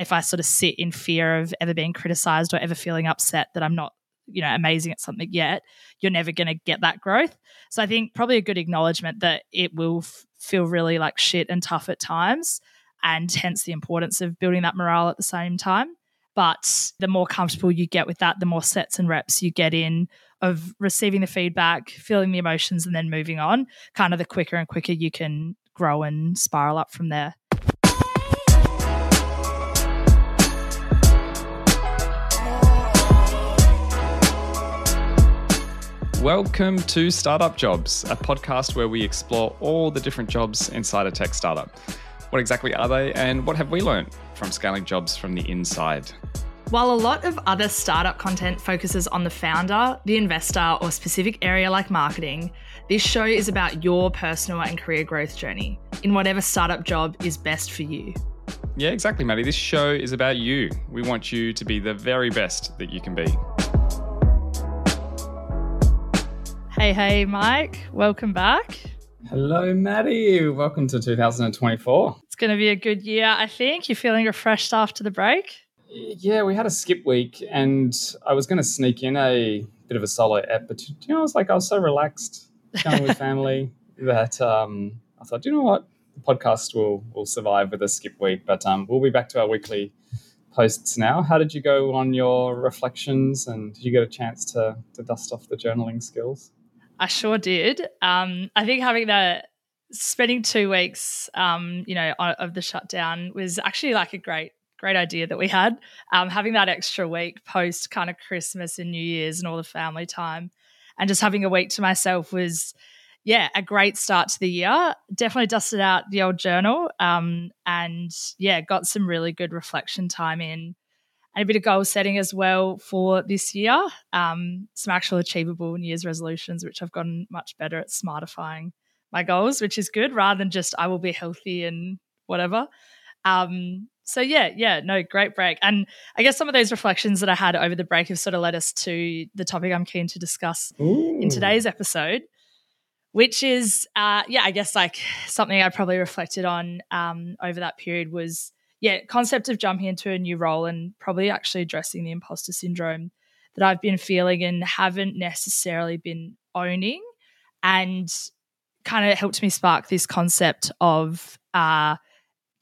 if I sort of sit in fear of ever being criticized or ever feeling upset that I'm not, you know, amazing at something yet, you're never going to get that growth. So I think probably a good acknowledgement that it will f- feel really like shit and tough at times, and hence the importance of building that morale at the same time. But the more comfortable you get with that, the more sets and reps you get in of receiving the feedback, feeling the emotions, and then moving on, kind of the quicker and quicker you can grow and spiral up from there. Welcome to Startup Jobs, a podcast where we explore all the different jobs inside a tech startup. What exactly are they, and what have we learned from scaling jobs from the inside? While a lot of other startup content focuses on the founder, the investor, or specific area like marketing, this show is about your personal and career growth journey in whatever startup job is best for you. Yeah, exactly, Maddie. This show is about you. We want you to be the very best that you can be. Hey, hey, Mike. Welcome back. Hello, Maddie. Welcome to 2024. It's going to be a good year, I think. You're feeling refreshed after the break? Yeah, we had a skip week, and I was going to sneak in a bit of a solo ep, but you know, I was like, I was so relaxed, going with family that um, I thought, you know what, the podcast will will survive with a skip week, but um, we'll be back to our weekly posts now. How did you go on your reflections, and did you get a chance to to dust off the journaling skills? I sure did. Um, I think having the spending two weeks, um, you know, of the shutdown was actually like a great, great idea that we had. Um, having that extra week post kind of Christmas and New Year's and all the family time, and just having a week to myself was, yeah, a great start to the year. Definitely dusted out the old journal, um, and yeah, got some really good reflection time in and a bit of goal setting as well for this year. Um, some actual achievable New Year's resolutions, which I've gotten much better at smartifying my goals, which is good rather than just I will be healthy and whatever. Um, so yeah, yeah, no, great break. And I guess some of those reflections that I had over the break have sort of led us to the topic I'm keen to discuss Ooh. in today's episode, which is, uh, yeah, I guess like something I probably reflected on um, over that period was yeah, concept of jumping into a new role and probably actually addressing the imposter syndrome that I've been feeling and haven't necessarily been owning and kind of helped me spark this concept of uh,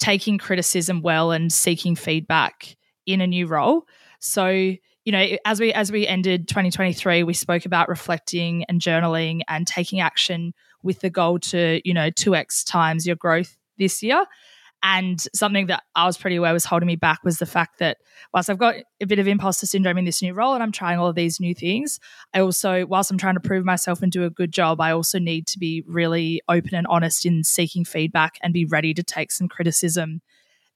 taking criticism well and seeking feedback in a new role. So, you know, as we as we ended 2023, we spoke about reflecting and journaling and taking action with the goal to, you know, 2x times your growth this year. And something that I was pretty aware was holding me back was the fact that whilst I've got a bit of imposter syndrome in this new role and I'm trying all of these new things, I also, whilst I'm trying to prove myself and do a good job, I also need to be really open and honest in seeking feedback and be ready to take some criticism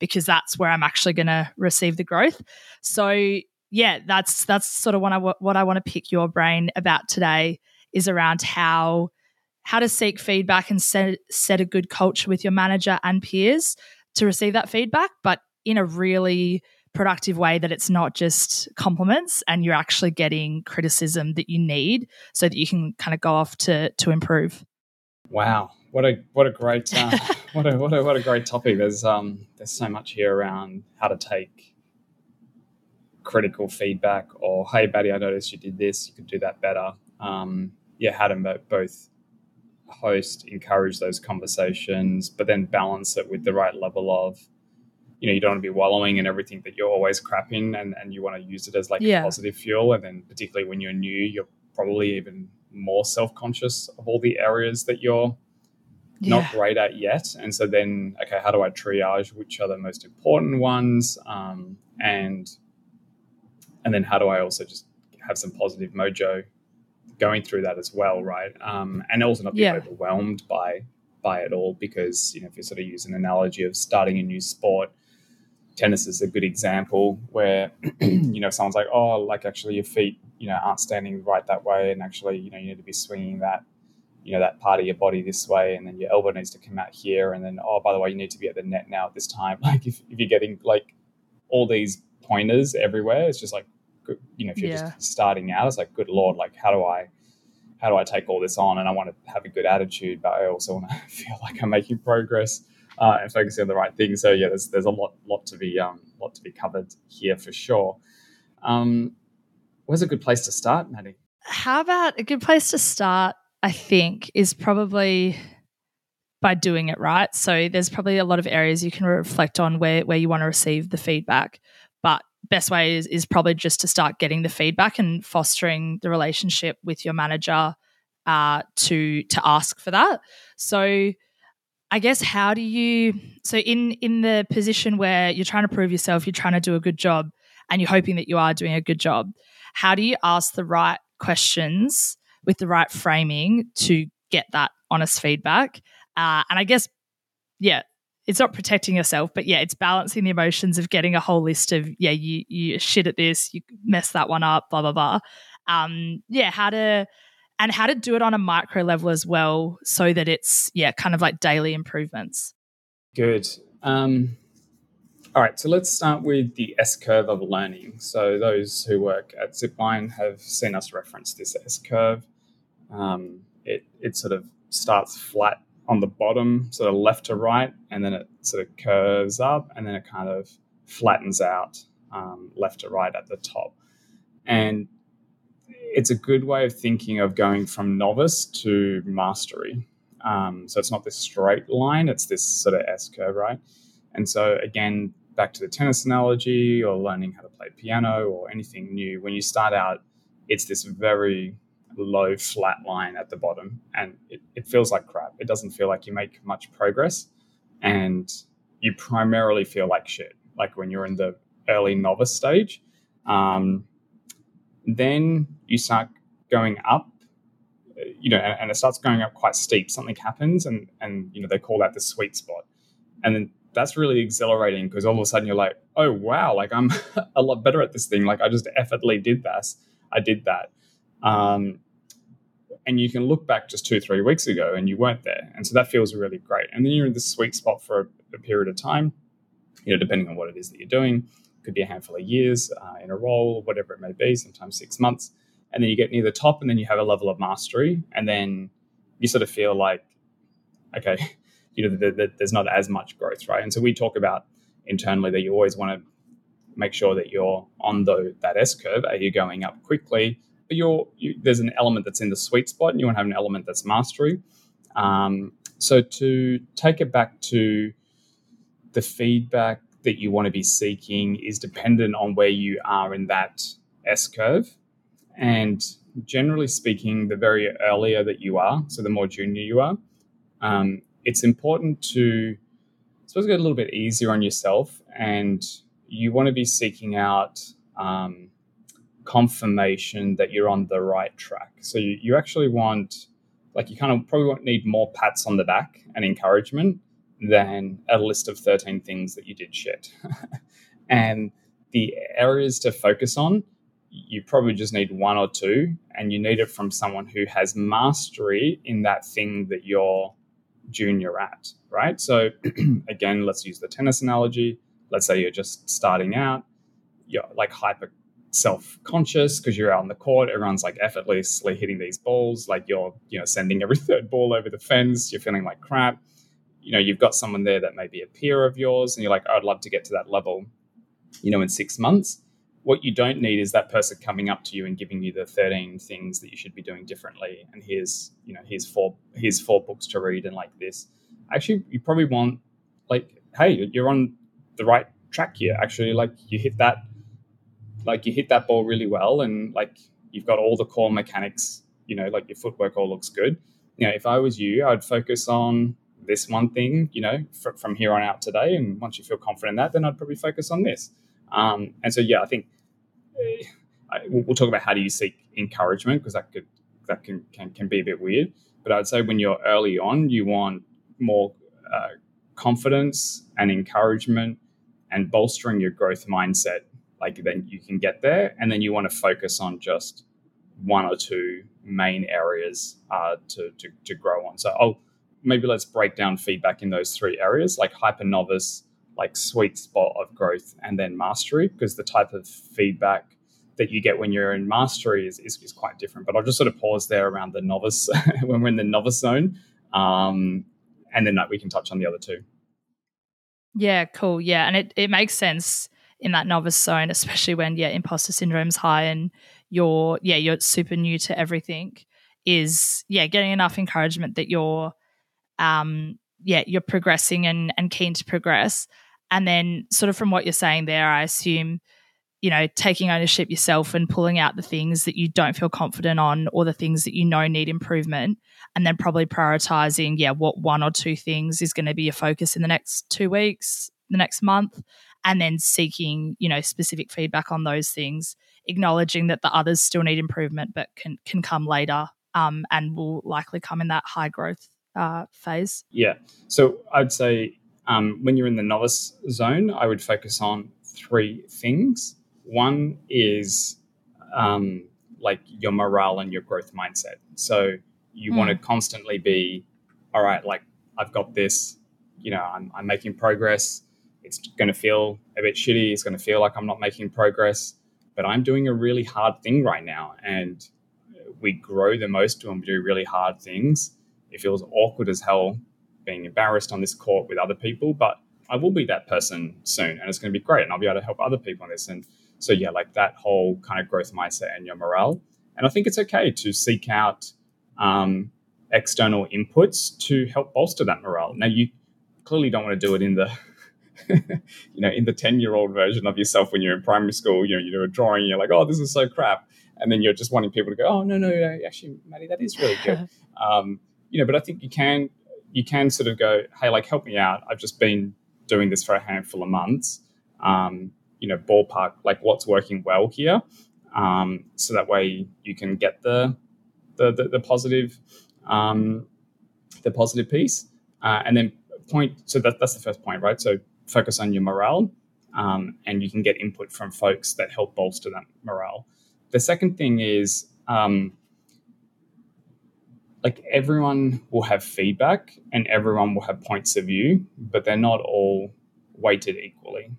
because that's where I'm actually going to receive the growth. So, yeah, that's that's sort of what I what I want to pick your brain about today is around how how to seek feedback and set, set a good culture with your manager and peers to receive that feedback, but in a really productive way that it's not just compliments and you're actually getting criticism that you need so that you can kind of go off to to improve. Wow. What a what a great uh, what a what a what a great topic. There's um there's so much here around how to take critical feedback or hey buddy I noticed you did this you could do that better um yeah how to both host encourage those conversations, but then balance it with the right level of, you know, you don't want to be wallowing in everything that you're always crapping and, and you want to use it as like yeah. positive fuel. And then particularly when you're new, you're probably even more self-conscious of all the areas that you're yeah. not great at yet. And so then, okay, how do I triage which are the most important ones? Um, and and then how do I also just have some positive mojo going through that as well, right? Um, and also not being yeah. overwhelmed by by it all because you know if you sort of use an analogy of starting a new sport, tennis is a good example where you know someone's like, oh, like actually your feet you know aren't standing right that way, and actually you know you need to be swinging that you know that part of your body this way, and then your elbow needs to come out here, and then oh by the way you need to be at the net now at this time. Like if, if you're getting like all these pointers everywhere, it's just like you know, if you're yeah. just starting out, it's like, good lord, like how do I, how do I take all this on? And I want to have a good attitude, but I also want to feel like I'm making progress. uh, and focusing on the right thing. So yeah, there's there's a lot lot to be um lot to be covered here for sure. Um, where's a good place to start, Maddie? How about a good place to start? I think is probably by doing it right. So there's probably a lot of areas you can reflect on where where you want to receive the feedback. Best way is, is probably just to start getting the feedback and fostering the relationship with your manager uh, to to ask for that. So I guess how do you so in in the position where you're trying to prove yourself, you're trying to do a good job, and you're hoping that you are doing a good job, how do you ask the right questions with the right framing to get that honest feedback? Uh, and I guess, yeah, it's not protecting yourself, but yeah, it's balancing the emotions of getting a whole list of, yeah, you, you shit at this, you mess that one up, blah, blah, blah. Um, yeah, how to, and how to do it on a micro level as well so that it's, yeah, kind of like daily improvements. Good. Um, all right, so let's start with the S curve of learning. So, those who work at Zipline have seen us reference this S curve. Um, it, it sort of starts flat on the bottom, sort of left to right, and then it sort of curves up, and then it kind of flattens out um, left to right at the top. And it's a good way of thinking of going from novice to mastery. Um, so it's not this straight line, it's this sort of S curve, right? And so, again, back to the tennis analogy or learning how to play piano or anything new, when you start out, it's this very low flat line at the bottom and it, it feels like crap. It doesn't feel like you make much progress and you primarily feel like shit, like when you're in the early novice stage. Um, then you start going up, you know, and, and, it starts going up quite steep. Something happens and, and, you know, they call that the sweet spot. And then that's really exhilarating because all of a sudden you're like, oh, wow, like I'm a lot better at this thing. Like I just effortlessly did this. I did that. Um, and you can look back just two, three weeks ago and you weren't there. And so that feels really great. And then you're in this sweet spot for a, a period of time, you know, depending on what it is that you're doing. It Could be a handful of years uh, in a role, whatever it may be, sometimes six months. And then you get near the top and then you have a level of mastery. And then you sort of feel like, okay, you know, the, the, there's not as much growth, right? And so we talk about internally that you always want to make sure that you're on the, that S curve. Are you going up quickly? But you're you, there's an element that's in the sweet spot, and you want to have an element that's mastery. Um, so to take it back to the feedback that you want to be seeking is dependent on where you are in that S curve, and generally speaking, the very earlier that you are, so the more junior you are, um, it's important to I suppose get a little bit easier on yourself, and you want to be seeking out um, confirmation that you're on the right track. So you, you actually want, like, you kind of probably won't need more pats on the back and encouragement than a list of 13 things that you did shit. and the areas to focus on, you probably just need one or two, and you need it from someone who has mastery in that thing that you're junior at, right? So, again, let's use the tennis analogy. Let's say you're just starting out, you're like hyper self-conscious because you're out on the court everyone's like effortlessly hitting these balls like you're you know sending every third ball over the fence you're feeling like crap. You know you've got someone there that may be a peer of yours and you're like i'd love to get to that level you know in six months. What you don't need is that person coming up to you and giving you the 13 things that you should be doing differently and here's you know here's four here's four books to read and like this. Actually you probably want like hey you're on the right track here. Actually like you hit that like you hit that ball really well and like you've got all the core mechanics, you know, like your footwork all looks good. You know, if I was you, I'd focus on this one thing, you know, fr- from here on out today. And once you feel confident in that, then I'd probably focus on this. Um, and so, yeah, I think I, we'll talk about how do you seek encouragement because that could that can, can can be a bit weird. But I'd say when you're early on, you want more uh, confidence and encouragement and bolstering your growth mindset like then you can get there and then you want to focus on just one or two main areas uh, to, to, to grow on so oh maybe let's break down feedback in those three areas like hyper novice like sweet spot of growth and then mastery because the type of feedback that you get when you're in mastery is, is, is quite different but i'll just sort of pause there around the novice when we're in the novice zone um, and then we can touch on the other two Yeah, cool. Yeah. And it, it makes sense in that novice zone, especially when, yeah, imposter syndrome's high and you're, yeah, you're super new to everything, is, yeah, getting enough encouragement that you're, um, yeah, you're progressing and, and keen to progress. And then, sort of from what you're saying there, I assume, you know, taking ownership yourself and pulling out the things that you don't feel confident on or the things that you know need improvement. And then probably prioritizing, yeah, what one or two things is going to be your focus in the next two weeks, the next month. And then seeking, you know, specific feedback on those things, acknowledging that the others still need improvement, but can can come later um, and will likely come in that high growth uh, phase. Yeah. So I'd say um, when you're in the novice zone, I would focus on three things. One is um, like your morale and your growth mindset. So you mm. want to constantly be, all right, like I've got this, you know, I'm, I'm making progress. It's going to feel a bit shitty. It's going to feel like I'm not making progress, but I'm doing a really hard thing right now. And we grow the most when we do really hard things. It feels awkward as hell being embarrassed on this court with other people, but I will be that person soon and it's going to be great and I'll be able to help other people on this. And so, yeah, like that whole kind of growth mindset and your morale. And I think it's okay to seek out um, external inputs to help bolster that morale. Now, you clearly don't want to do it in the you know, in the 10 year old version of yourself when you're in primary school, you know, you do a drawing, you're like, oh, this is so crap. And then you're just wanting people to go, oh, no, no, actually, Maddie, that is really good. um, you know, but I think you can you can sort of go, hey, like help me out. I've just been doing this for a handful of months. Um, you know, ballpark like what's working well here, um, so that way you can get the the the, the positive um, the positive piece, uh, and then point. So that, that's the first point, right? So focus on your morale, um, and you can get input from folks that help bolster that morale. The second thing is um, like everyone will have feedback and everyone will have points of view, but they're not all weighted equally,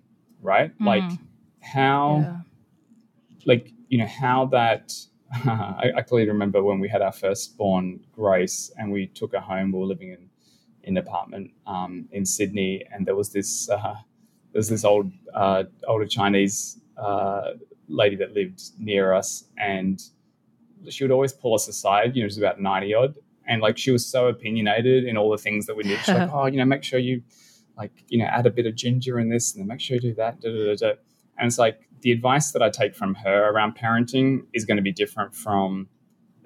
right? Mm. Like how, yeah. like, you know, how that. I, I, clearly remember when we had our first born, Grace, and we took her home. We were living in, in an apartment um, in Sydney, and there was this uh, there's this old uh, older Chinese uh, lady that lived near us, and she would always pull us aside. You know, she's about ninety odd, and like she was so opinionated in all the things that we did. She's like, oh, you know, make sure you like you know add a bit of ginger in this, and then make sure you do that. Da, da, da, and it's like the advice that I take from her around parenting is going to be different from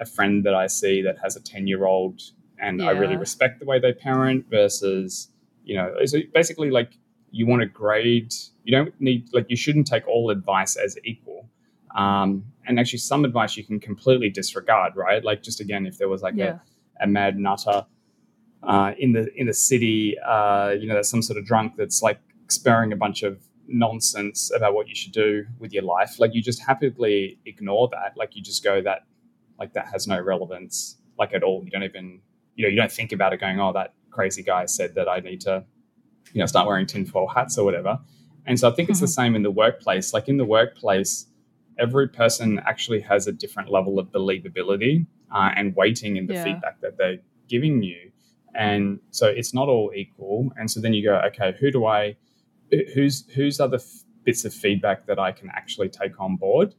a friend that I see that has a ten year old, and yeah. I really respect the way they parent versus you know, so basically like you want to grade. You don't need like you shouldn't take all advice as equal. Um, and actually, some advice you can completely disregard, right? Like just again, if there was like yeah. a, a mad nutter uh, in the in the city, uh, you know, there's some sort of drunk that's like spurring a bunch of nonsense about what you should do with your life. Like you just happily ignore that. Like you just go that like that has no relevance like at all. You don't even you know you don't think about it going, oh, that crazy guy said that I need to you know start wearing tinfoil hats or whatever. And so I think mm-hmm. it's the mm-hmm. same in the workplace. Like in the workplace, every person actually has a different level of believability uh, and weighting in the yeah. feedback that they're giving you. And so it's not all equal. And so then you go, okay, who do I, who's, whose other f- bits of feedback that I can actually take on board?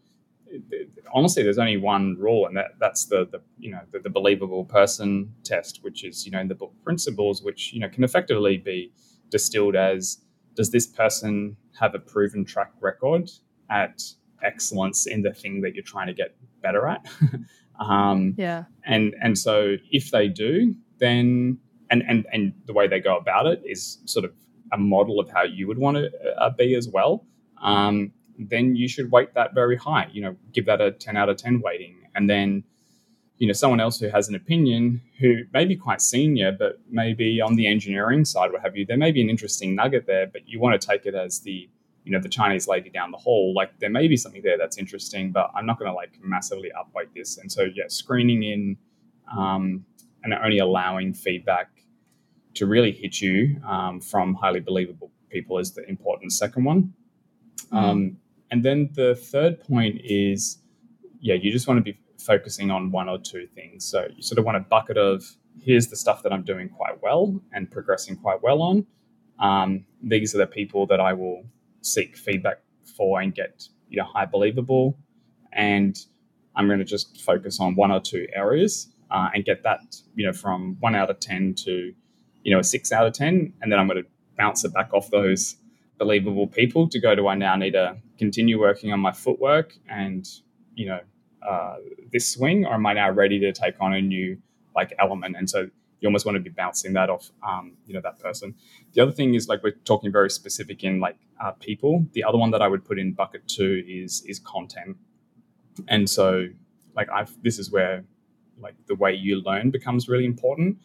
Honestly, there's only one rule, and that, that's the, the you know the, the believable person test, which is you know in the book principles, which you know can effectively be distilled as does this person have a proven track record at excellence in the thing that you're trying to get better at. um, yeah. And and so if they do, then and and and the way they go about it is sort of a model of how you would want to uh, be as well. Um, then you should weight that very high. You know, give that a ten out of ten weighting, and then you know someone else who has an opinion who may be quite senior but maybe on the engineering side what have you there may be an interesting nugget there but you want to take it as the you know the Chinese lady down the hall. Like there may be something there that's interesting, but I'm not going to like massively upweight this. And so yeah, screening in um, and only allowing feedback to really hit you um, from highly believable people is the important second one. Mm. Um, and then the third point is, yeah, you just want to be focusing on one or two things. So you sort of want a bucket of here's the stuff that I'm doing quite well and progressing quite well on. Um, these are the people that I will seek feedback for and get you know high believable, and I'm going to just focus on one or two areas uh, and get that you know from one out of ten to you know a six out of ten, and then I'm going to bounce it back off those believable people to go to I now need to continue working on my footwork and you know uh, this swing, or am I now ready to take on a new like element? And so you almost want to be bouncing that off, um, you know, that person. The other thing is like we're talking very specific in like uh, people. The other one that I would put in bucket two is is content, and so like I've this is where like the way you learn becomes really important.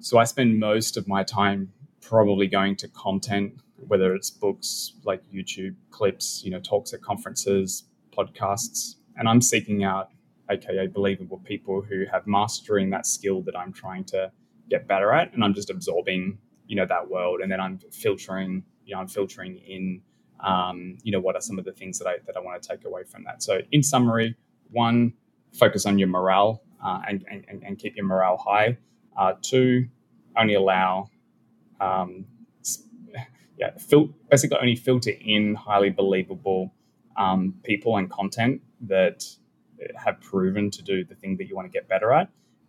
So I spend most of my time probably going to content, whether it's books like YouTube clips, you know, talks at conferences, podcasts, and I'm seeking out aka believable people who have mastering that skill that I'm trying to get better at, and I'm just absorbing, you know, that world, and then I'm filtering, you know, I'm filtering in, um, you know, what are some of the things that I that I want to take away from that. So, in summary, one, focus on your morale uh, and, and and keep your morale high. Uh, two, only allow, um, yeah, fil- basically only filter in highly believable um, people and content that have proven to do the thing that you want to get better at.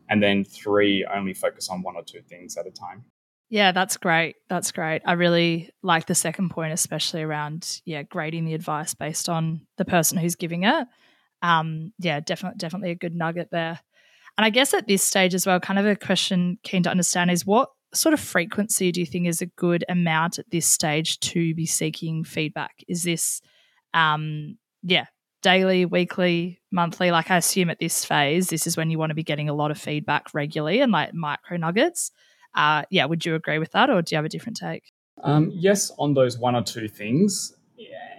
And then three, only focus on one or two things at a time. Yeah, that's great. That's great. I really like the second point, especially around yeah, grading the advice based on the person who's giving it. Um, yeah, definitely, definitely a good nugget there. And I guess at this stage as well, kind of a question keen to understand is what sort of frequency do you think is a good amount at this stage to be seeking feedback? Is this, um, yeah, daily, weekly, monthly? Like I assume at this phase, this is when you want to be getting a lot of feedback regularly and like micro nuggets. Uh, yeah, would you agree with that, or do you have a different take? Um, yes, on those one or two things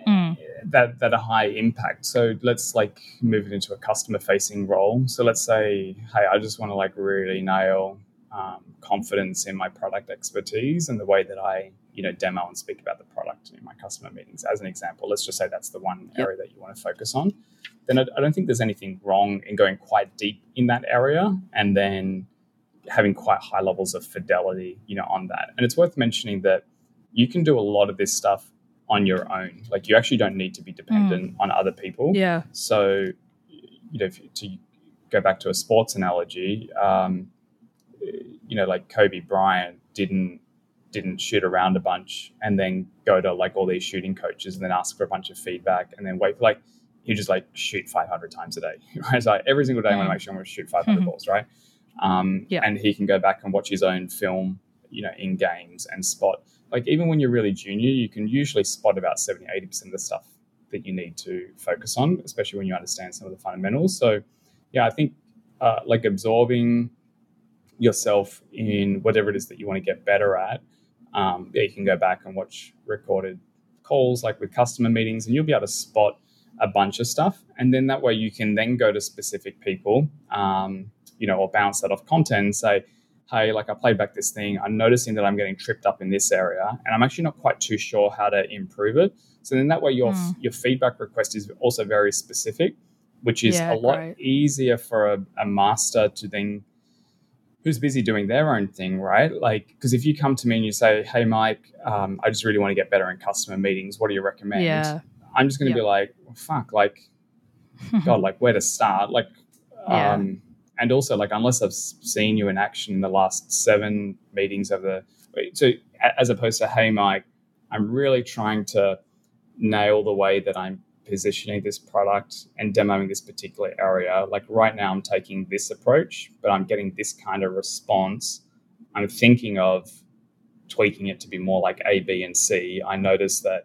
mm. that that are high impact. So let's like move it into a customer facing role. So let's say, hey, I just want to like really nail um, confidence in my product expertise and the way that I you know demo and speak about the product in my customer meetings. As an example let's just say that's the one yep. area that you want to focus on. Then I, I, don't think there's anything wrong in going quite deep in that area and then having quite high levels of fidelity you know on that. And it's worth mentioning that you can do a lot of this stuff on your own. Like you actually don't need to be dependent mm. on other people. Yeah. So you know to go back to a sports analogy um, you know like kobe bryant didn't didn't shoot around a bunch and then go to like all these shooting coaches and then ask for a bunch of feedback and then wait for like he just like shoot 500 times a day right so like every single day i want to make sure i'm going to shoot 500 mm-hmm. balls right um, yeah. and he can go back and watch his own film you know in games and spot like even when you're really junior you can usually spot about 70 80% of the stuff that you need to focus on especially when you understand some of the fundamentals so yeah i think uh, like absorbing yourself in whatever it is that you want to get better at. Um, yeah, you can go back and watch recorded calls like with customer meetings and you'll be able to spot a bunch of stuff. And then that way you can then go to specific people um, you know or bounce that off content and say hey like i played back this thing. I'm noticing that i'm getting tripped up in this area and i'm actually not quite too sure how to improve it. So then that way your mm. your feedback request is also very specific which is yeah, a lot easier for a, a master to then who's busy doing their own thing, right? Like, because if you come to me and you say, "Hey, Mike, um, I just really want to get better in customer meetings. What do you recommend?" Yeah. I'm just going to yep. be like, well, "Fuck, like, God, like, where to start?" Like, yeah. um, and also like, unless I've seen you in action in the last seven meetings of the, so as opposed to, "Hey, Mike, I'm really trying to nail the way that I'm positioning this product and demoing this particular area. Like right now, I'm taking this approach, but I'm getting this kind of response. I'm thinking of tweaking it to be more like A, B, and C. I notice that,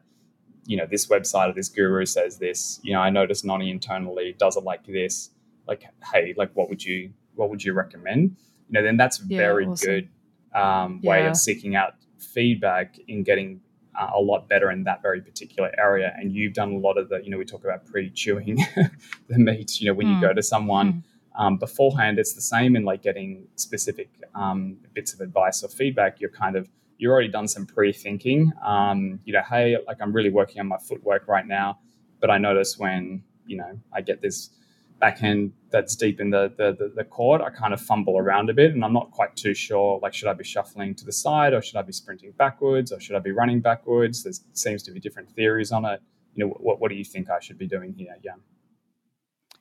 you know, this website or this guru says this. You know, I notice Noni internally does it like this. Like, hey, like, what would you what would you recommend? You know, then that's yeah, very awesome. good um, way yeah. of seeking out feedback in getting uh, a lot better in that very particular area. And you've done a lot of the, you know, we talk about pre-chewing the meat. You know, when mm. you go to someone mm. um, beforehand, it's the same in like getting specific um, bits of advice or feedback. You're kind of you've already done some pre-thinking. Um, you know, hey, like I'm really working on my footwork right now, but I notice when you know I get this backhand that's deep in the, the, the the court, I kind of fumble around a bit, and I'm not quite too sure. Like, should I be shuffling to the side, or should I be sprinting backwards, or should I be running backwards? There seems to be different theories on it. You know, what what do you think I should be doing here? Yeah.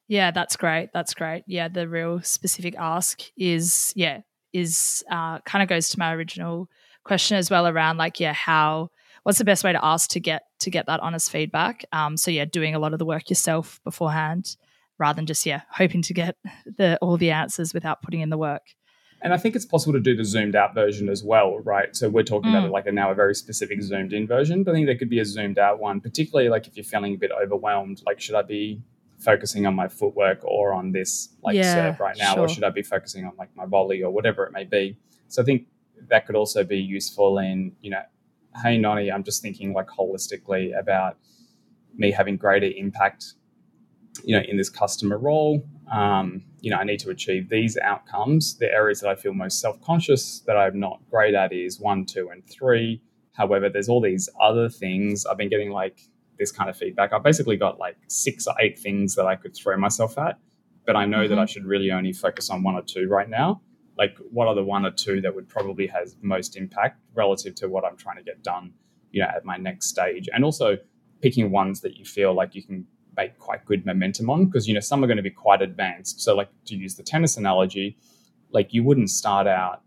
Yeah, that's great. That's great. Yeah, the real specific ask is yeah is uh, kind of goes to my original question as well around like yeah how what's the best way to ask to get to get that honest feedback. Um, so yeah, doing a lot of the work yourself beforehand rather than just yeah hoping to get the all the answers without putting in the work. And I think it's possible to do the zoomed out version as well, right? So we're talking mm. about like a now a very specific zoomed in version, but I think there could be a zoomed out one, particularly like if you're feeling a bit overwhelmed. Like, should I be focusing on my footwork or on this like yeah, serve right now, sure. or should I be focusing on like my volley or whatever it may be? So I think that could also be useful in you know, hey Noni, I'm just thinking like holistically about me having greater impact you know, in this customer role, um, you know, I need to achieve these outcomes. The areas that I feel most self-conscious that I'm not great at is one, two, and three. However, there's all these other things. I've been getting like this kind of feedback. I've basically got like six or eight things that I could throw myself at, but I know mm-hmm. that I should really only focus on one or two right now. Like, what are the one or two that would probably have most impact relative to what I'm trying to get done, you know, at my next stage? And also picking ones that you feel like you can make quite good momentum on because you know some are going to be quite advanced. So like to use the tennis analogy, like you wouldn't start out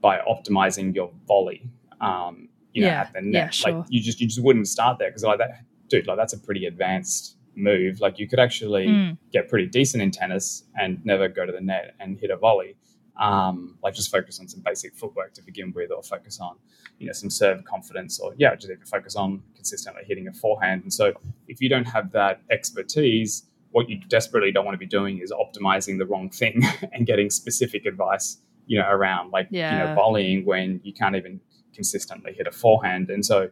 by optimizing your volley, um, you know, yeah, at the net. Yeah, sure. Like you just you just wouldn't start there because like that, dude, like that's a pretty advanced move. Like you could actually mm. get pretty decent in tennis and never go to the net and hit a volley um, like just focus on some basic footwork to begin with, or focus on you know some serve confidence, or yeah, just even focus on consistently hitting a forehand. And so, if you don't have that expertise, what you desperately don't want to be doing is optimizing the wrong thing and getting specific advice, you know, around like yeah. you know volleying when you can't even consistently hit a forehand. And so,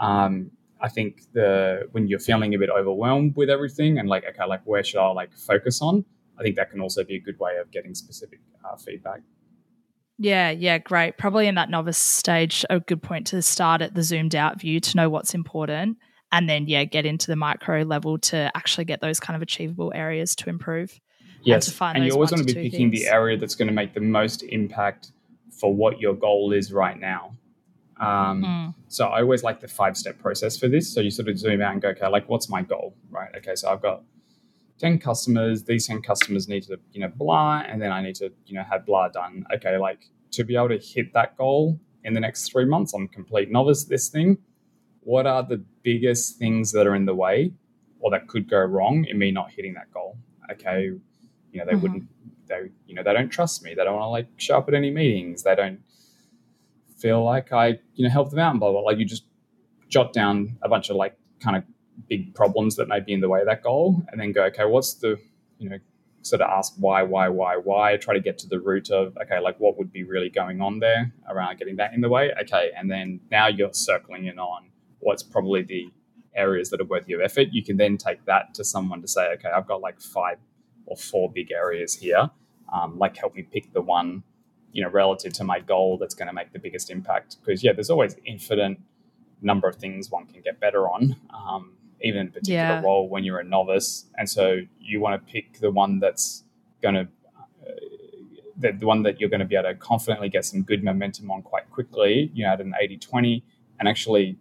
um, I think the when you're feeling a bit overwhelmed with everything and like okay, like where should I like focus on? I think that can also be a good way of getting specific uh, feedback. Yeah, yeah, great. Probably in that novice stage, a good point to start at the zoomed out view to know what's important. And then, yeah, get into the micro level to actually get those kind of achievable areas to improve. Yes. And, and you always want to be picking things. the area that's going to make the most impact for what your goal is right now. Um, mm. So I always like the five step process for this. So you sort of zoom out and go, okay, like what's my goal, right? Okay, so I've got 10 customers, these 10 customers need to, you know, blah, and then I need to, you know, have blah done. Okay, like to be able to hit that goal in the next three months, I'm a complete novice at this thing. What are the biggest things that are in the way or that could go wrong in me not hitting that goal? Okay, you know, they mm-hmm. wouldn't, they, you know, they don't trust me. They don't want to like show up at any meetings. They don't feel like I, you know, help them out and blah, blah, Like you just jot down a bunch of like kind of big problems that may be in the way of that goal and then go okay what's the you know sort of ask why why why why try to get to the root of okay like what would be really going on there around getting that in the way. Okay and then now you're circling in on what's probably the areas that are worthy of effort. You can then take that to someone to say okay i've got like five or four big areas here. Um, like help me pick the one you know relative to my goal that's going to make the biggest impact. Because yeah there's always infinite number of things one can get better on. Um, even in a particular yeah. role when you're a novice. And so you want to pick the one that's going to, uh, the, the one that you're going to be able to confidently get some good momentum on quite quickly, you know, at an 80 20 and actually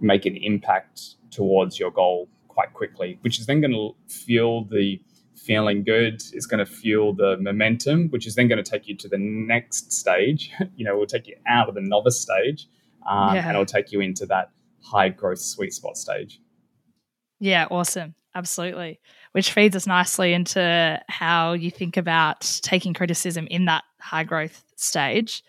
make an impact towards your goal quite quickly, which is then going to fuel the feeling good is going to fuel the momentum, which is then going to take you to the next stage. you know, it will take you out of the novice stage um, yeah. and it'll take you into that high growth sweet spot stage. Yeah, awesome. Absolutely. Which feeds us nicely into how you think about taking criticism in that high growth stage.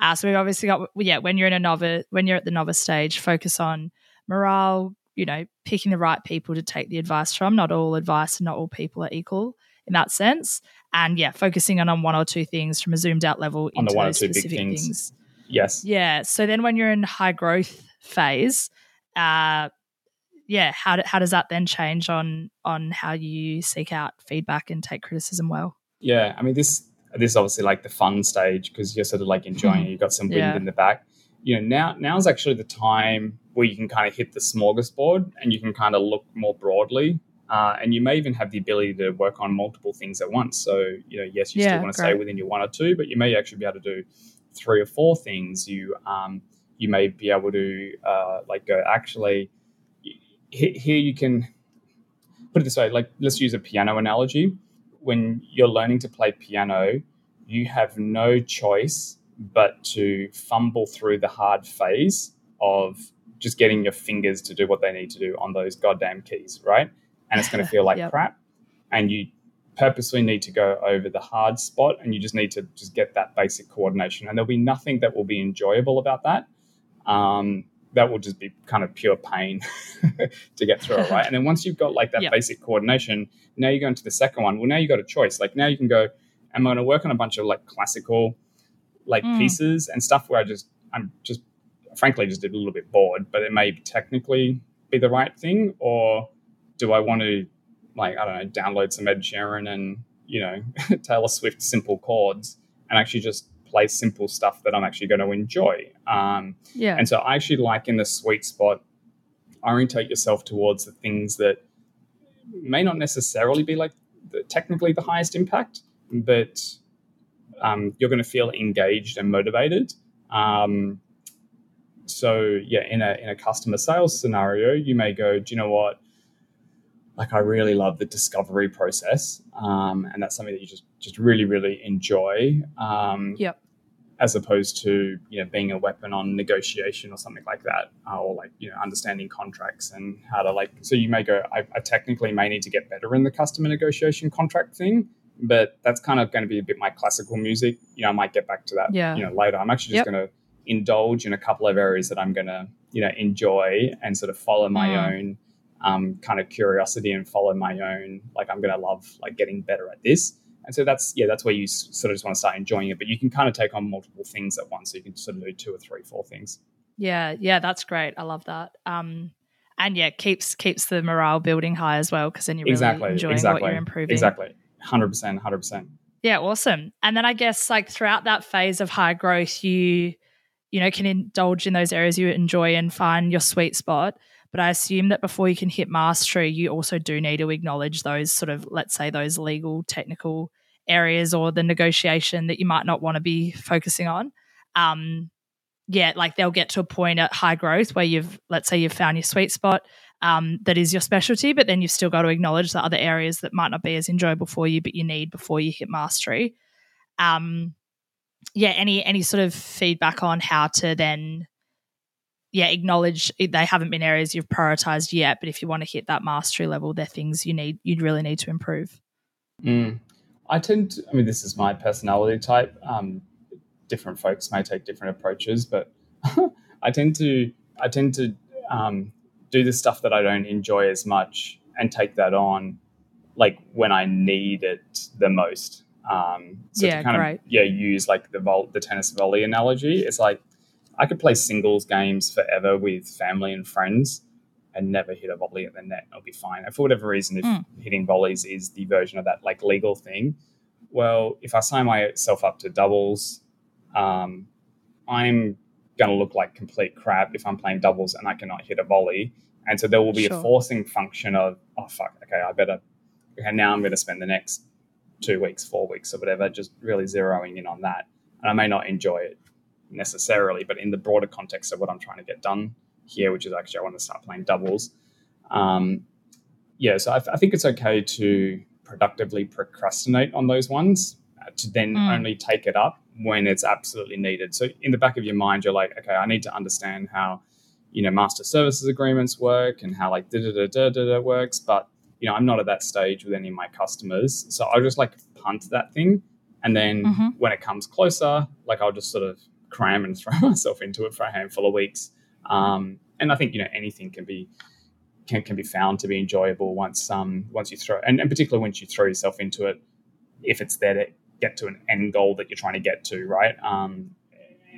Uh, so we've obviously got, yeah, when you're in a novice, when you're at the novice stage, focus on morale, you know, picking the right people to take the advice from. Not all advice and not all people are equal in that sense. And yeah, focusing on, on one or two things from a zoomed out level on into the one those or two specific big things. things. Yes. Yeah. So then when you're in high growth phase, uh, yeah, how, do, how does that then change on on how you seek out feedback and take criticism well? Yeah, I mean this this is obviously like the fun stage because you're sort of like enjoying it. You've got some wind yeah. in the back. You know, now now is actually the time where you can kind of hit the smorgasbord and you can kind of look more broadly Uh, and you may even have the ability to work on multiple things at once. So, you know, yes, you yeah, still want to stay within your one or two, but you may actually be able to do three or four things. You um, you may be able to uh, like go actually here you can put it this way like let's use a piano analogy. When you're learning to play piano you have no choice but to fumble through the hard phase of just getting your fingers to do what they need to do on those goddamn keys right? And it's going to feel like yep. crap. And you purposely need to go over the hard spot and you just need to just get that basic coordination. And there'll be nothing that will be enjoyable about that um, that will just be kind of pure pain to get through it, right? and then once you've got like that yep. basic coordination, now you go into the second one. Well, now you've got a choice. Like now you can go, am I going to work on a bunch of like classical like mm. pieces and stuff where I just I'm just frankly just a little bit bored, but it may technically be the right thing, or do I want to like I don't know download some Ed Sheeran and you know Taylor Swift simple chords and actually just play simple stuff that I'm actually going to enjoy. Um, yeah. And so I actually like in the sweet spot, orientate yourself towards the things that may not necessarily be like the, technically the highest impact, but um, you're going to feel engaged and motivated. Um, so yeah, in a in a customer sales scenario, you may go, do you know what? Like I really love the discovery process, um, and that's something that you just just really really enjoy. Um, yep. As opposed to you know being a weapon on negotiation or something like that, uh, or like you know understanding contracts and how to like. So you may go, I, I technically may need to get better in the customer negotiation contract thing, but that's kind of going to be a bit my classical music. You know, I might get back to that. Yeah. You know, later. I'm actually just yep. going to indulge in a couple of areas that I'm going to you know enjoy and sort of follow my mm. own um, kind of curiosity and follow my own like i'm going to love like getting better at this. And so that's yeah that's where you sort of just want to start enjoying it but you can kind of take on multiple things at once. So you can sort of do two or three four things. Yeah yeah that's great. I love that. Um and yeah keeps keeps the morale building high as well because then you're really exactly, enjoying exactly, what you're improving. exactly. 100% 100% yeah awesome. And then i guess like throughout that phase of high growth you you know can indulge in those areas you enjoy and find your sweet spot but I assume that before you can hit mastery, you also do need to acknowledge those sort of, let's say, those legal, technical areas or the negotiation that you might not want to be focusing on. Um, yeah, like they'll get to a point at high growth where you've, let's say, you've found your sweet spot um, that is your specialty, but then you've still got to acknowledge the other areas that might not be as enjoyable for you, but you need before you hit mastery. Um, yeah, any any sort of feedback on how to then yeah, acknowledge they haven't been areas you've prioritized yet, but if you want to hit that mastery level, they're things you need, you'd really need to improve. Mm. I tend to, I mean, this is my personality type. Um, different folks may take different approaches, but I tend to, I tend to um, do the stuff that I don't enjoy as much and take that on like when I need it the most. Um, so yeah, to kind great. of, yeah, use like the vol- the tennis volley analogy. It's like, I could play singles games forever with family and friends and never hit a volley at the net. I'll be fine. And for whatever reason, if mm. hitting volleys is the version of that like legal thing, well, if I sign myself up to doubles, um, I'm going to look like complete crap if I'm playing doubles and I cannot hit a volley. And so there will be sure. a forcing function of, oh, fuck, okay, I better, okay, now I'm going to spend the next two weeks, four weeks, or whatever, just really zeroing in on that. And I may not enjoy it necessarily, but in the broader context of what I'm trying to get done here, which is actually I want to start playing doubles. Um, yeah, so I, I, think it's okay to productively procrastinate on those ones uh, to then mm. only take it up when it's absolutely needed. So in the back of your mind, you're like, okay, I need to understand how you know master services agreements work and how like da da da da da works, but you know I'm not at that stage with any of my customers, so I'll just like punt that thing, and then mm-hmm. when it comes closer, like I'll just sort of cram and throw myself into it for a handful of weeks. Um, and I think you know anything can be can, can be found to be enjoyable once um once you throw and, and particularly once you throw yourself into it, if it's there to get to an end goal that you're trying to get to, right? Um,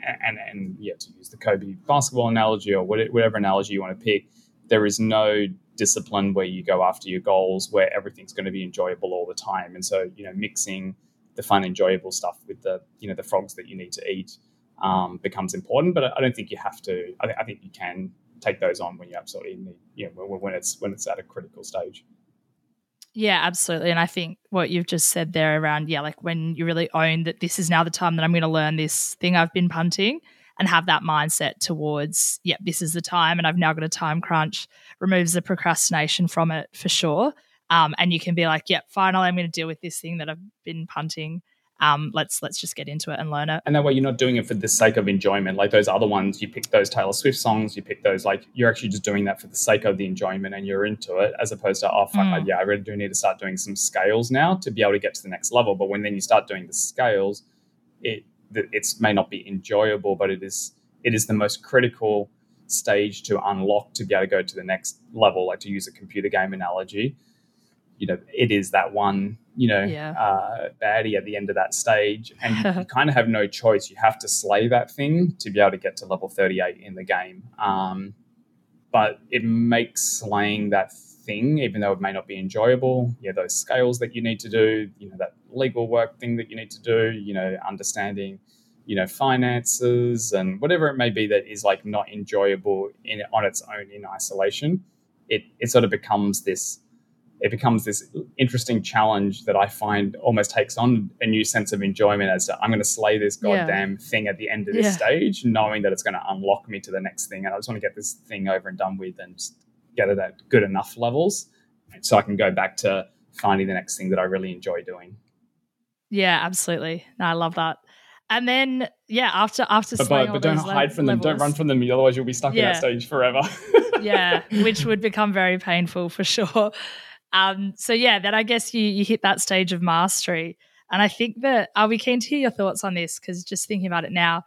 and and yeah, to use the Kobe basketball analogy or whatever analogy you want to pick, there is no discipline where you go after your goals where everything's going to be enjoyable all the time. And so you know, mixing the fun, enjoyable stuff with the you know the frogs that you need to eat um, becomes important. But I don't think you have to. I, th- I, think you can take those on when you absolutely need, you know, when, when it's when it's at a critical stage. Yeah, absolutely. And I think what you've just said there around, yeah, like when you really own that this is now the time that I'm going to learn this thing I've been punting and have that mindset towards, yeah, this is the time and I've now got a time crunch, removes the procrastination from it for sure. Um, and you can be like, yeah, finally, I'm going to deal with this thing that I've been punting um, let's let's just get into it and learn it. And that way, you're not doing it for the sake of enjoyment. Like those other ones, you pick those Taylor Swift songs, you pick those like you're actually just doing that for the sake of the enjoyment, and you're into it, as opposed to oh fuck, mm. yeah, I really do need to start doing some scales now to be able to get to the next level. But when then you start doing the scales, it it's may not be enjoyable, but it is it is the most critical stage to unlock to be able to go to the next level. Like to use a computer game analogy, you know, it is that one you know, yeah. uh, baddie at the end of that stage. And you, you, kind of have no choice. You have to slay that thing to be able to get to level 38 in the game. Um, but it makes slaying that thing, even though it may not be enjoyable, yeah, those scales that you need to do, you know, that legal work thing that you need to do, you know, understanding, you know, finances and whatever it may be that is like not enjoyable in on its own in isolation. It, it sort of becomes this it becomes this interesting challenge that I find almost takes on a new sense of enjoyment as to I'm going to slay this goddamn yeah. thing at the end of this yeah. stage, knowing that it's going to unlock me to the next thing. And I just want to get this thing over and done with and just get it at good enough levels so I can go back to finding the next thing that I really enjoy doing. Yeah, absolutely. No, I love that. And then, yeah, after after but, but, but don't hide from levels, them, don't run from them, otherwise you'll be stuck yeah. in that stage forever. yeah, which would become very painful for sure. Um, so yeah, then I guess you you hit that stage of mastery. And I think that I'll be keen to hear your thoughts on this because just thinking about it now,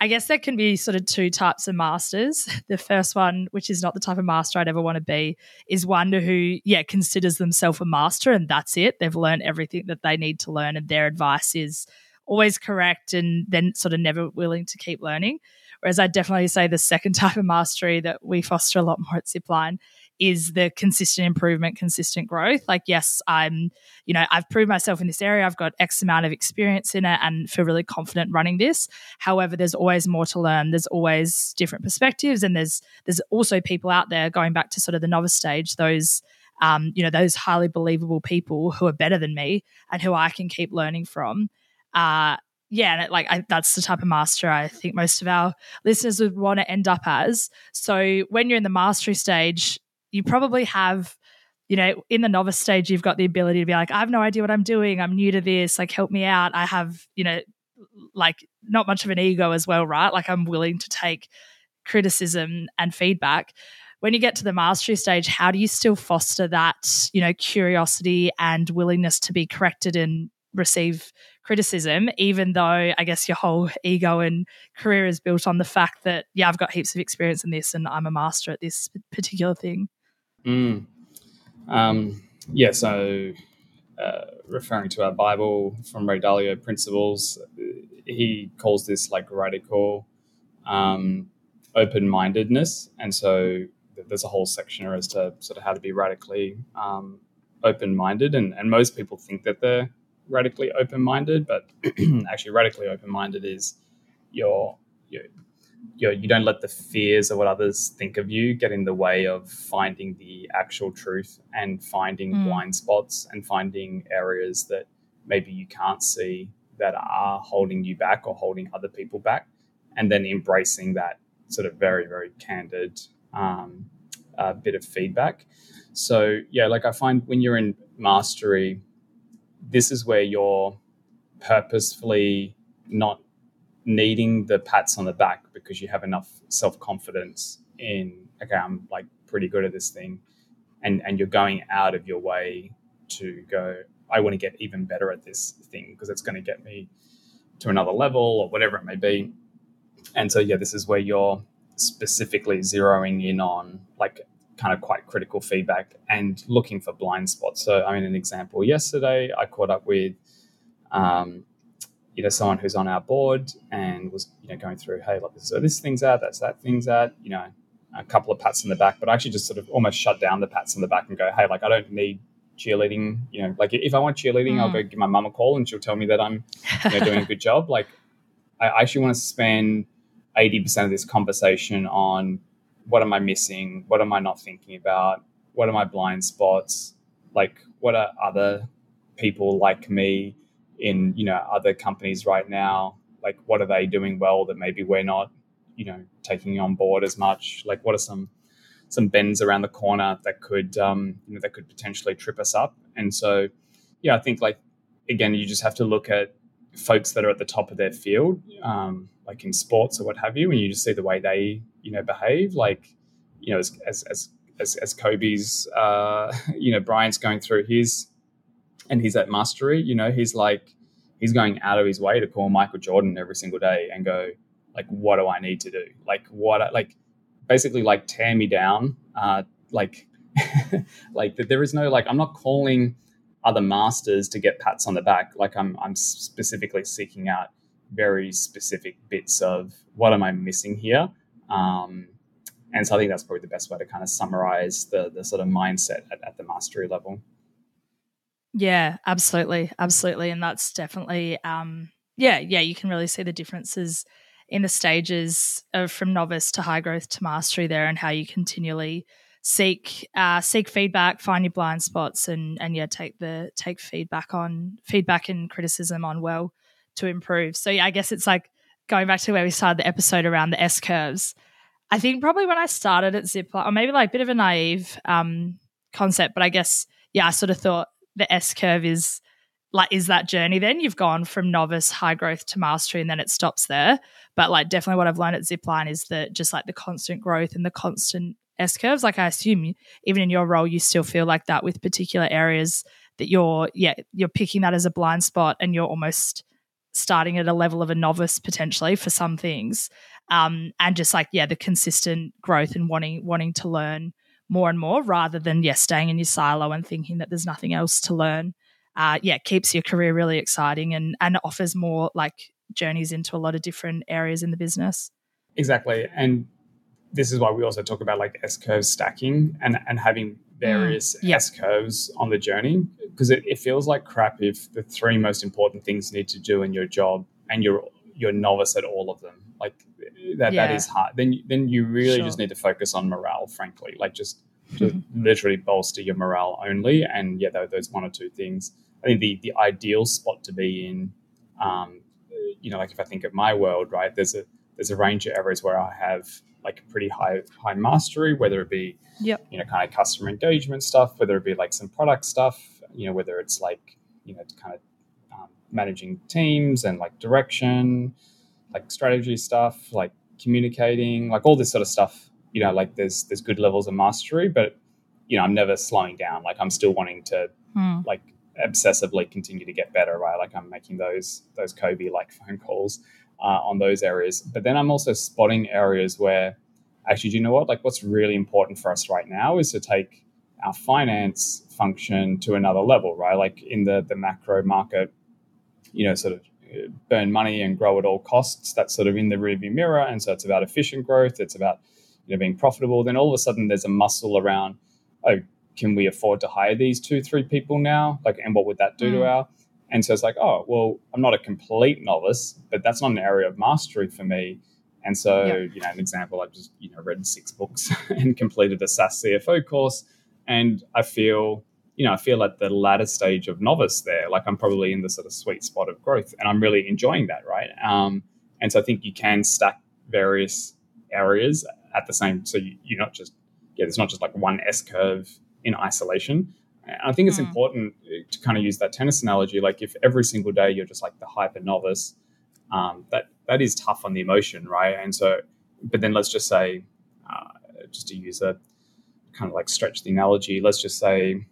I guess there can be sort of two types of masters. The first one, which is not the type of master I'd ever want to be, is one who, yeah, considers themselves a master and that's it. They've learned everything that they need to learn and their advice is always correct and then sort of never willing to keep learning. Whereas I definitely say the second type of mastery that we foster a lot more at Zipline is the consistent improvement, consistent growth. Like, yes, I'm, you know, I've proved myself in this area. I've got X amount of experience in it and feel really confident running this. However, there's always more to learn. There's always different perspectives. And there's there's also people out there going back to sort of the novice stage, those um, you know, those highly believable people who are better than me and who I can keep learning from. Uh, yeah, and it, like I, that's the type of master I think most of our listeners would want to end up as. So when you're in the mastery stage, you probably have you know, in the novice stage, you've got the ability to be like, I have no idea what I'm doing. I'm new to this. Like, help me out. I have, you know, like not much of an ego as well, right? Like, I'm willing to take criticism and feedback. When you get to the mastery stage, how do you still foster that, you know, curiosity and willingness to be corrected and receive criticism, even though I guess your whole ego and career is built on the fact that, yeah, I've got heaps of experience in this and I'm a master at this particular thing. Mm. Um, yeah, so uh, referring to our Bible from Ray Dalio Principles, he calls this like radical um, open mindedness. And so there's a whole section as to sort of how to be radically um, open minded. And, and most people think that they're radically open minded, but actually, radically open minded is you're, you're, you're, you don't let the fears of what others think of you get in the way of finding the actual truth and finding mm. blind spots and finding areas that maybe you can't see that are holding you back or holding other people back, and then embracing that sort of very, very candid um, uh, bit of feedback. So, yeah, like I find when you're in mastery, this is where you're purposefully not needing the pats on the back because you have enough self confidence in okay, I'm like pretty good at this thing, and and you're going out of your way to go. I want to get even better at this thing because it's going to get me to another level or whatever it may be. And so yeah, this is where you're specifically zeroing in on like kind of quite critical feedback and looking for blind spots. So, I mean, an example yesterday, I caught up with, um, you know, someone who's on our board and was, you know, going through, hey, like, so this thing's at, that's that thing's at, you know, a couple of pats in the back, but I actually just sort of almost shut down the pats in the back and go, hey, like, I don't need cheerleading. You know, like if I want cheerleading, mm. I'll go give my mum a call and she'll tell me that I'm, you know, doing a good job. Like, I actually want to spend 80% of this conversation on what am I missing? What am I not thinking about? What are my blind spots? like what are other people like me in you know other companies right now? Like what are they doing well that maybe we're not you know taking on board as much? Like what are some some bends around the corner that could um, you know that could potentially trip us up? And so yeah i think like again you just have to look at folks that are at the top of their field um, like in sports or what have you and you just see the way they you know behave. Like you know as as as as, as kobe's uh, you know Bryant's going through his and he's at mastery you know he's like he's going out of his way to call Michael Jordan every single day and go, like, what do I need to do? Like, what, like, basically, like, tear me down. Uh, like, like there is no, like, I'm not calling other masters to get pats on the back. Like, I'm, I'm specifically seeking out very specific bits of what am I missing here. Um, and so I think that's probably the best way to kind of summarize the, the sort of mindset at, at the mastery level. Yeah, absolutely. Absolutely. And that's definitely, um, yeah, yeah, you can really see the differences in the stages of from novice to high growth to mastery there and how you continually seek uh, seek feedback, find your blind spots and and yeah, take the take feedback on feedback and criticism on well to improve. So yeah, I guess it's like going back to where we started the episode around the S curves. I think probably when I started at Zipline, or maybe like a bit of a naive um, concept, but I guess yeah, I sort of thought the S curve is like is that journey then? You've gone from novice high growth to mastery and then it stops there. But like definitely what i've learned at zipline is that just like the constant growth and the constant s curves like i assume even in your role you still feel like that with particular areas that you're yeah you're picking that as a blind spot and you're almost starting at a level of a novice potentially for some things. Um, and just like yeah the consistent growth and wanting wanting to learn more and more rather than yeah staying in your silo and thinking that there's nothing else to learn. Uh, yeah keeps your career really exciting and and offers more like journeys into a lot of different areas in the business. Exactly and this is why we also talk about like s curve stacking and and having various mm, s curves on the journey because it, it feels like crap if the three most important things you need to do in your job and you're you're novice at all of them. Like that yeah. that is hard. Then then you really sure. just need to focus on morale, frankly. Like just to literally bolster your morale only. And yeah, those one or two things. I think the the ideal spot to be in, um, you know, like if I think of my world, right? There's a there's a range of areas where I have like pretty high high mastery, whether it be yep. you know kind of customer engagement stuff, whether it be like some product stuff, you know, whether it's like you know kind of um, managing teams and like direction, like strategy stuff, like communicating, like all this sort of stuff. You know, like there's there's good levels of mastery, but you know, I'm never slowing down. Like I'm still wanting to hmm. like obsessively continue to get better, right? Like I'm making those those Kobe like phone calls uh, on those areas. But then I'm also spotting areas where actually, do you know what? Like what's really important for us right now is to take our finance function to another level, right? Like in the the macro market, you know, sort of burn money and grow at all costs. That's sort of in the rearview mirror, and so it's about efficient growth. It's about you know being profitable. Then all of a sudden, there's a muscle around. Oh, can we afford to hire these two, three people now? Like, and what would that do mm. to our? And so it's like, oh, well, I'm not a complete novice, but that's not an area of mastery for me. And so, you know, an example, I've just you know read six books and completed a SaaS CFO course, and I feel you know, I feel at the latter stage of novice there. Like I'm probably in the sort of sweet spot of growth, and I'm really enjoying that, right? Um, and so I think you can stack various areas at the same. So you, you're not just yeah, there's not just like one S curve in isolation. And I think it's mm. important to kind of use that tennis analogy. Like if every single day you're just like the hyper novice, um, that that is tough on the emotion, right? And so, but then let's just say, uh, just to use a kind of like stretch the analogy, let's just say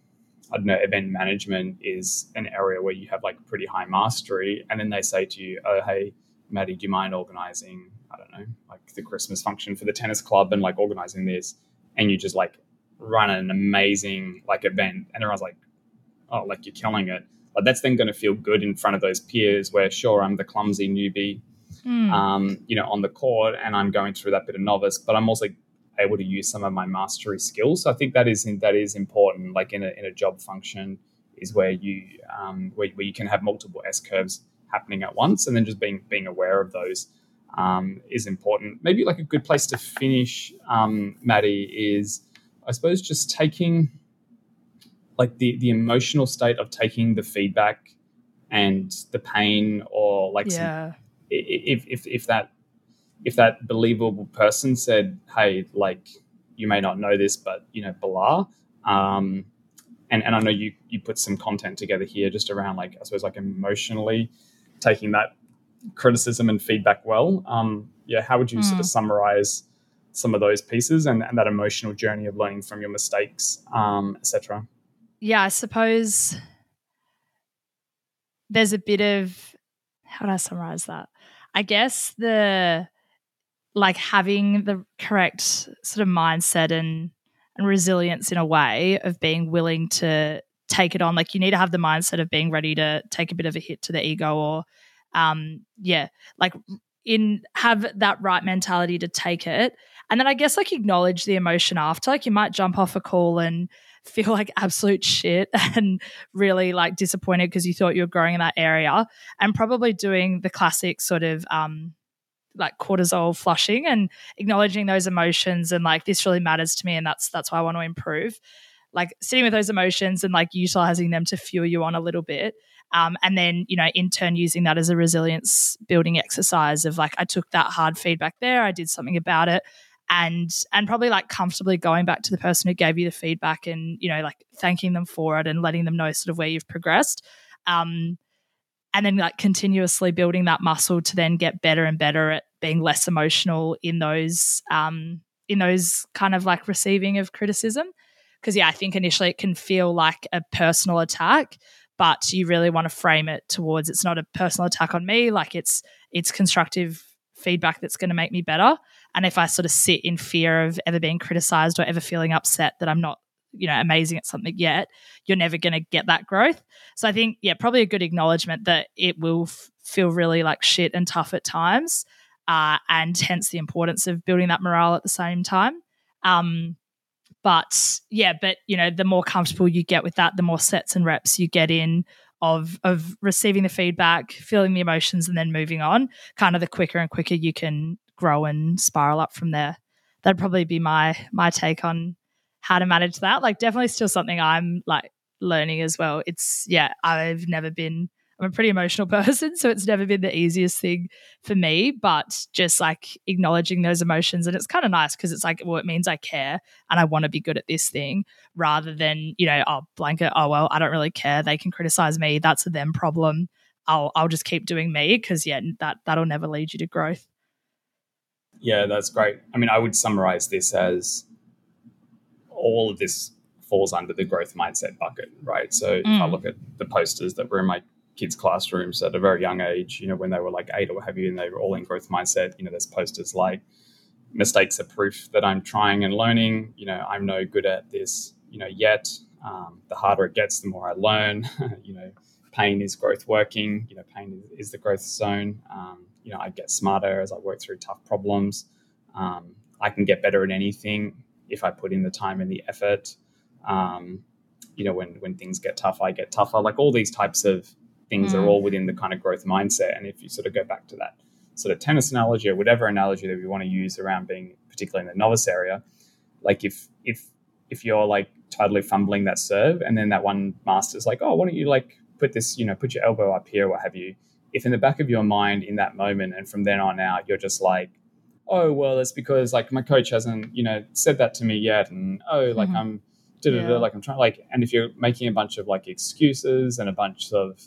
I don't know, event management is an area where you have like pretty high mastery. And then they say to you, oh, hey, Maddie, do you mind organizing, I don't know, like the Christmas function for the tennis club and like organizing this? And you just like run an amazing like event. And everyone's like, oh, like you're killing it. But that's then going to feel good in front of those peers where, sure, I'm the clumsy newbie, mm. um, you know, on the court and I'm going through that bit of novice, but I'm also able to use some of my mastery skills. So I think that is that is important. Like in a in a job function, is where you um, where, where you can have multiple S curves happening at once, and then just being being aware of those um, is important. Maybe like a good place to finish, um, Maddie, is I suppose just taking like the the emotional state of taking the feedback and the pain or like yeah. some, if, if if that if that believable person said hey like you may not know this but you know blah um and and i know you you put some content together here just around like i suppose like emotionally taking that criticism and feedback well um yeah how would you mm. sort of hmm. summarize some of those pieces and, and that emotional journey of learning from your mistakes um etc yeah i suppose there's a bit of how do I summarize that? I guess the like having the correct sort of mindset and and resilience in a way of being willing to take it on. Like you need to have the mindset of being ready to take a bit of a hit to the ego or um yeah, like in have that right mentality to take it. And then I guess like acknowledge the emotion after. Like you might jump off a call and feel like absolute shit and really like disappointed because you thought you were growing in that area and probably doing the classic sort of um like cortisol flushing and acknowledging those emotions and like this really matters to me and that's that's why I want to improve. Like sitting with those emotions and like utilizing them to fuel you on a little bit um, and then you know in turn using that as a resilience building exercise of like i took that hard feedback there i did something about it and and probably like comfortably going back to the person who gave you the feedback and you know like thanking them for it and letting them know sort of where you've progressed um and then like continuously building that muscle to then get better and better at being less emotional in those um in those kind of like receiving of criticism because yeah i think initially it can feel like a personal attack but you really want to frame it towards it's not a personal attack on me like it's it's constructive feedback that's going to make me better and if I sort of sit in fear of ever being criticized or ever feeling upset that I'm not, you know, amazing at something yet, you're never going to get that growth. So I think, yeah, probably a good acknowledgement that it will f- feel really like shit and tough at times. Uh, and hence the importance of building that morale at the same time. Um, but yeah, but you know, the more comfortable you get with that, the more sets and reps you get in of of receiving the feedback, feeling the emotions, and then moving on. Kind of the quicker and quicker you can grow and spiral up from there. That'd probably be my my take on how to manage that. Like definitely still something I'm like learning as well. It's yeah, I've never been I'm a pretty emotional person, so it's never been the easiest thing for me, but just like acknowledging those emotions and it's kind of nice because it's like well it means I care and I want to be good at this thing rather than, you know, oh blanket, oh well, I don't really care. They can criticize me. That's a them problem. I'll I'll just keep doing me because yeah, that that'll never lead you to growth. Yeah, that's great. I mean, I would summarize this as all of this falls under the growth mindset bucket, right? So mm. if I mm. look at the posters that were in my kids' classrooms at a very young age, you know, when they were like eight or have you, and they were all in growth mindset, you know, there's posters like mistakes are proof that I'm trying and learning, you know, I'm no good at this, you know, yet. Um, the harder it gets, the more I learn, you know, pain is growth working, you know, pain is, is the growth zone. Um, you know, I get smarter as I work through tough problems. Um, I can get better at anything if I put in the time and the effort. Um, you know, when when things get tough, I get tougher. Like all these types of things mm. are all within the kind of growth mindset. And if you sort of go back to that sort of tennis analogy or whatever analogy that we want to use around being particularly in the novice area, like if if if you're like totally fumbling that serve and then that one master's like, oh, why don't you like put this, you know, put your elbow up here, what have you, if in the back of your mind in that moment and from then on out you're just like oh well it's because like my coach hasn't you know said that to me yet and oh like mm-hmm. i'm yeah. like i'm trying like and if you're making a bunch of like excuses and a bunch of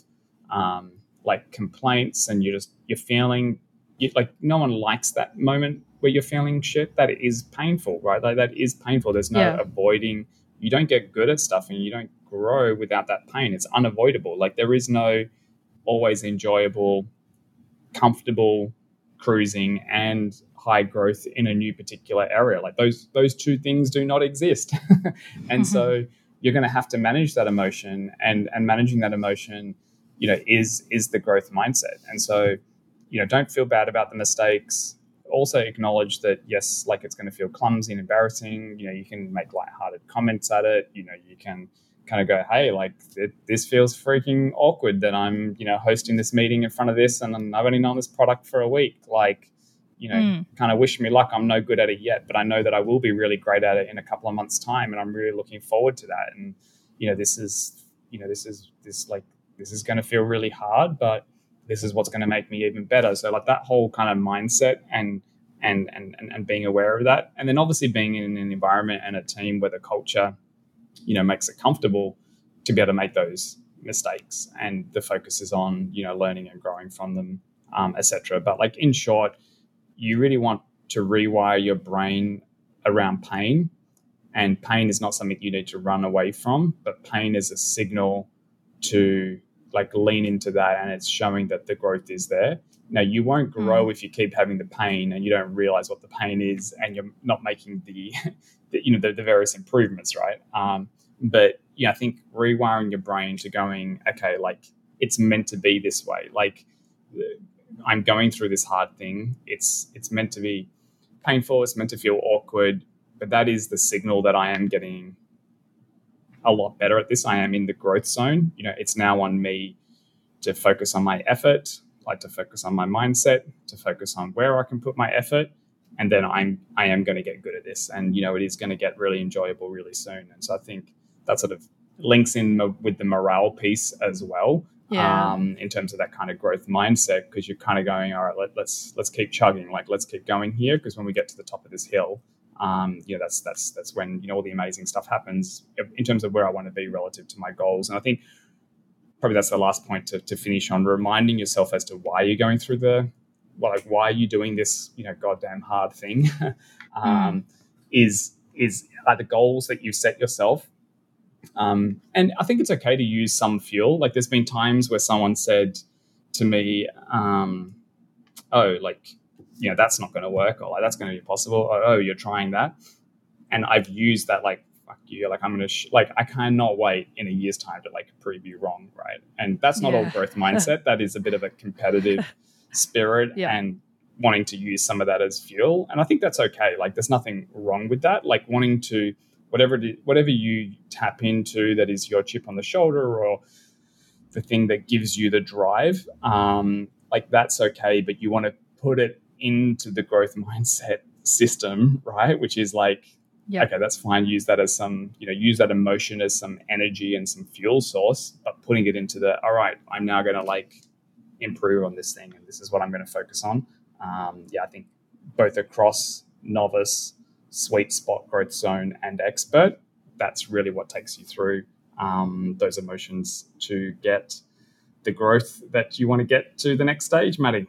um, like complaints and you're just you're feeling you, like no one likes that moment where you're feeling shit. That is painful right? Like that is painful. There's no yeah. avoiding. You don't get good at stuff and you don't grow without that pain. It's unavoidable. Like there is no always enjoyable, comfortable cruising and high growth in a new particular area. Like those those two things do not exist. and so you're going to have to manage that emotion and and managing that emotion, you know, is is the growth mindset. And so, you know, don't feel bad about the mistakes. Also acknowledge that yes, like it's going to feel clumsy and embarrassing. You know, you can make lighthearted comments at it. You know, you can kind of go, hey, like it, this feels freaking awkward that I'm, you know, hosting this meeting in front of this and I've only known this product for a week. Like, you know, mm. kind of wish me luck. I'm no good at it yet, but I know that I will be really great at it in a couple of months' time, and I'm really looking forward to that. And you know, this is, you know, this is this like this is going to feel really hard, but this is what's going to make me even better. So like that whole kind of mindset and and and and being aware of that, and then obviously being in an environment and a team where the culture, you know, makes it comfortable to be able to make those mistakes, and the focus is on you know learning and growing from them, um, etc. But like in short, you really want to rewire your brain around pain and pain is not something you need to run away from but pain is a signal to like lean into that and it's showing that the growth is there. Now you won't grow mm. if you keep having the pain and you don't realize what the pain is and you're not making the, the you know the, the, various improvements right? Um, but yeah i think rewiring your brain to going okay like it's meant to be this way. Like i'm going through this hard thing. It's it's meant to be painful. It's meant to feel awkward. But that is the signal that i am getting a lot better at this. I am in the growth zone. You know, it's now on me to focus on my effort, like to focus on my mindset, to focus on where I can put my effort, and then I'm I am going to get good at this, and you know, it is going to get really enjoyable really soon. And so I think that sort of links in with the morale piece as well. Yeah. Um, in terms of that kind of growth mindset, because you're kind of going, all right, let, let's let's keep chugging, like let's keep going here, because when we get to the top of this hill, um, you know, that's that's that's when you know all the amazing stuff happens in terms of where I want to be relative to my goals. And I think probably that's the last point to, to finish on reminding yourself as to why you're going through the well, like why are you doing this, you know, goddamn hard thing? um, mm. Is is are the goals that you set yourself? Um, and I think it's okay to use some fuel. Like there's been times where someone said to me, um, "Oh, like you know that's not going to work or like that's going to be possible or, oh you're trying that. And i've used that like fuck you like i'm going to sh- like i cannot wait in a year's time to like prove you wrong right? And that's not yeah. all growth mindset. That is a bit of a competitive spirit yeah. and wanting to use some of that as fuel. And i think that's okay. Like there's nothing wrong with that. Like wanting to whatever it is, whatever you tap into that is your chip on the shoulder or the thing that gives you the drive um, like that's okay but you want to put it into the growth mindset system, right? Which is like, yep. okay, that's fine. Use that as some, you know, use that emotion as some energy and some fuel source, but putting it into the, all right, I'm now going to like improve on this thing and this is what I'm going to focus on. Um, yeah, I think both across novice, sweet spot, growth zone, and expert, that's really what takes you through um, those emotions to get the growth that you want to get to the next stage, Maddie.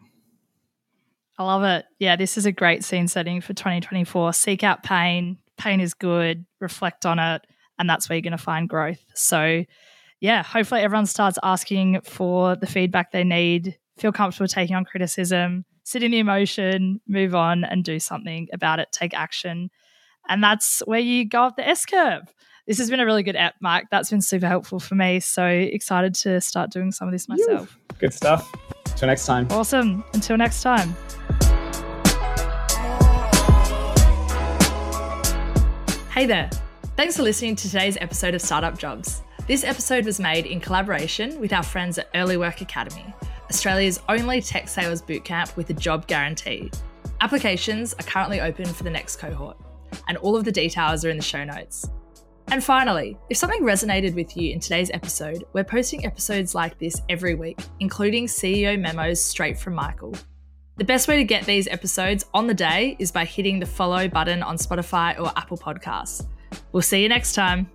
I love it. Yeah, this is a great scene setting for 2024. Seek out pain. Pain is good. Reflect on it. And that's where you're going to find growth. So, yeah, hopefully everyone starts asking for the feedback they need, feel comfortable taking on criticism, sit in the emotion, move on and do something about it, take action. And that's where you go up the S curve. This has been a really good app, Mike. That's been super helpful for me. So excited to start doing some of this myself. Good stuff. Until next time. Awesome. Until next time. Hey there. Thanks for listening to today's episode of Startup Jobs. This episode was made in collaboration with our friends at Earlywork Academy, Australia's only tech sales bootcamp with a job guarantee. Applications are currently open for the next cohort, and all of the details are in the show notes. And finally, if something resonated with you in today's episode, we're posting episodes like this every week, including CEO memos straight from Michael. The best way to get these episodes on the day is by hitting the follow button on Spotify or Apple Podcasts. We'll see you next time.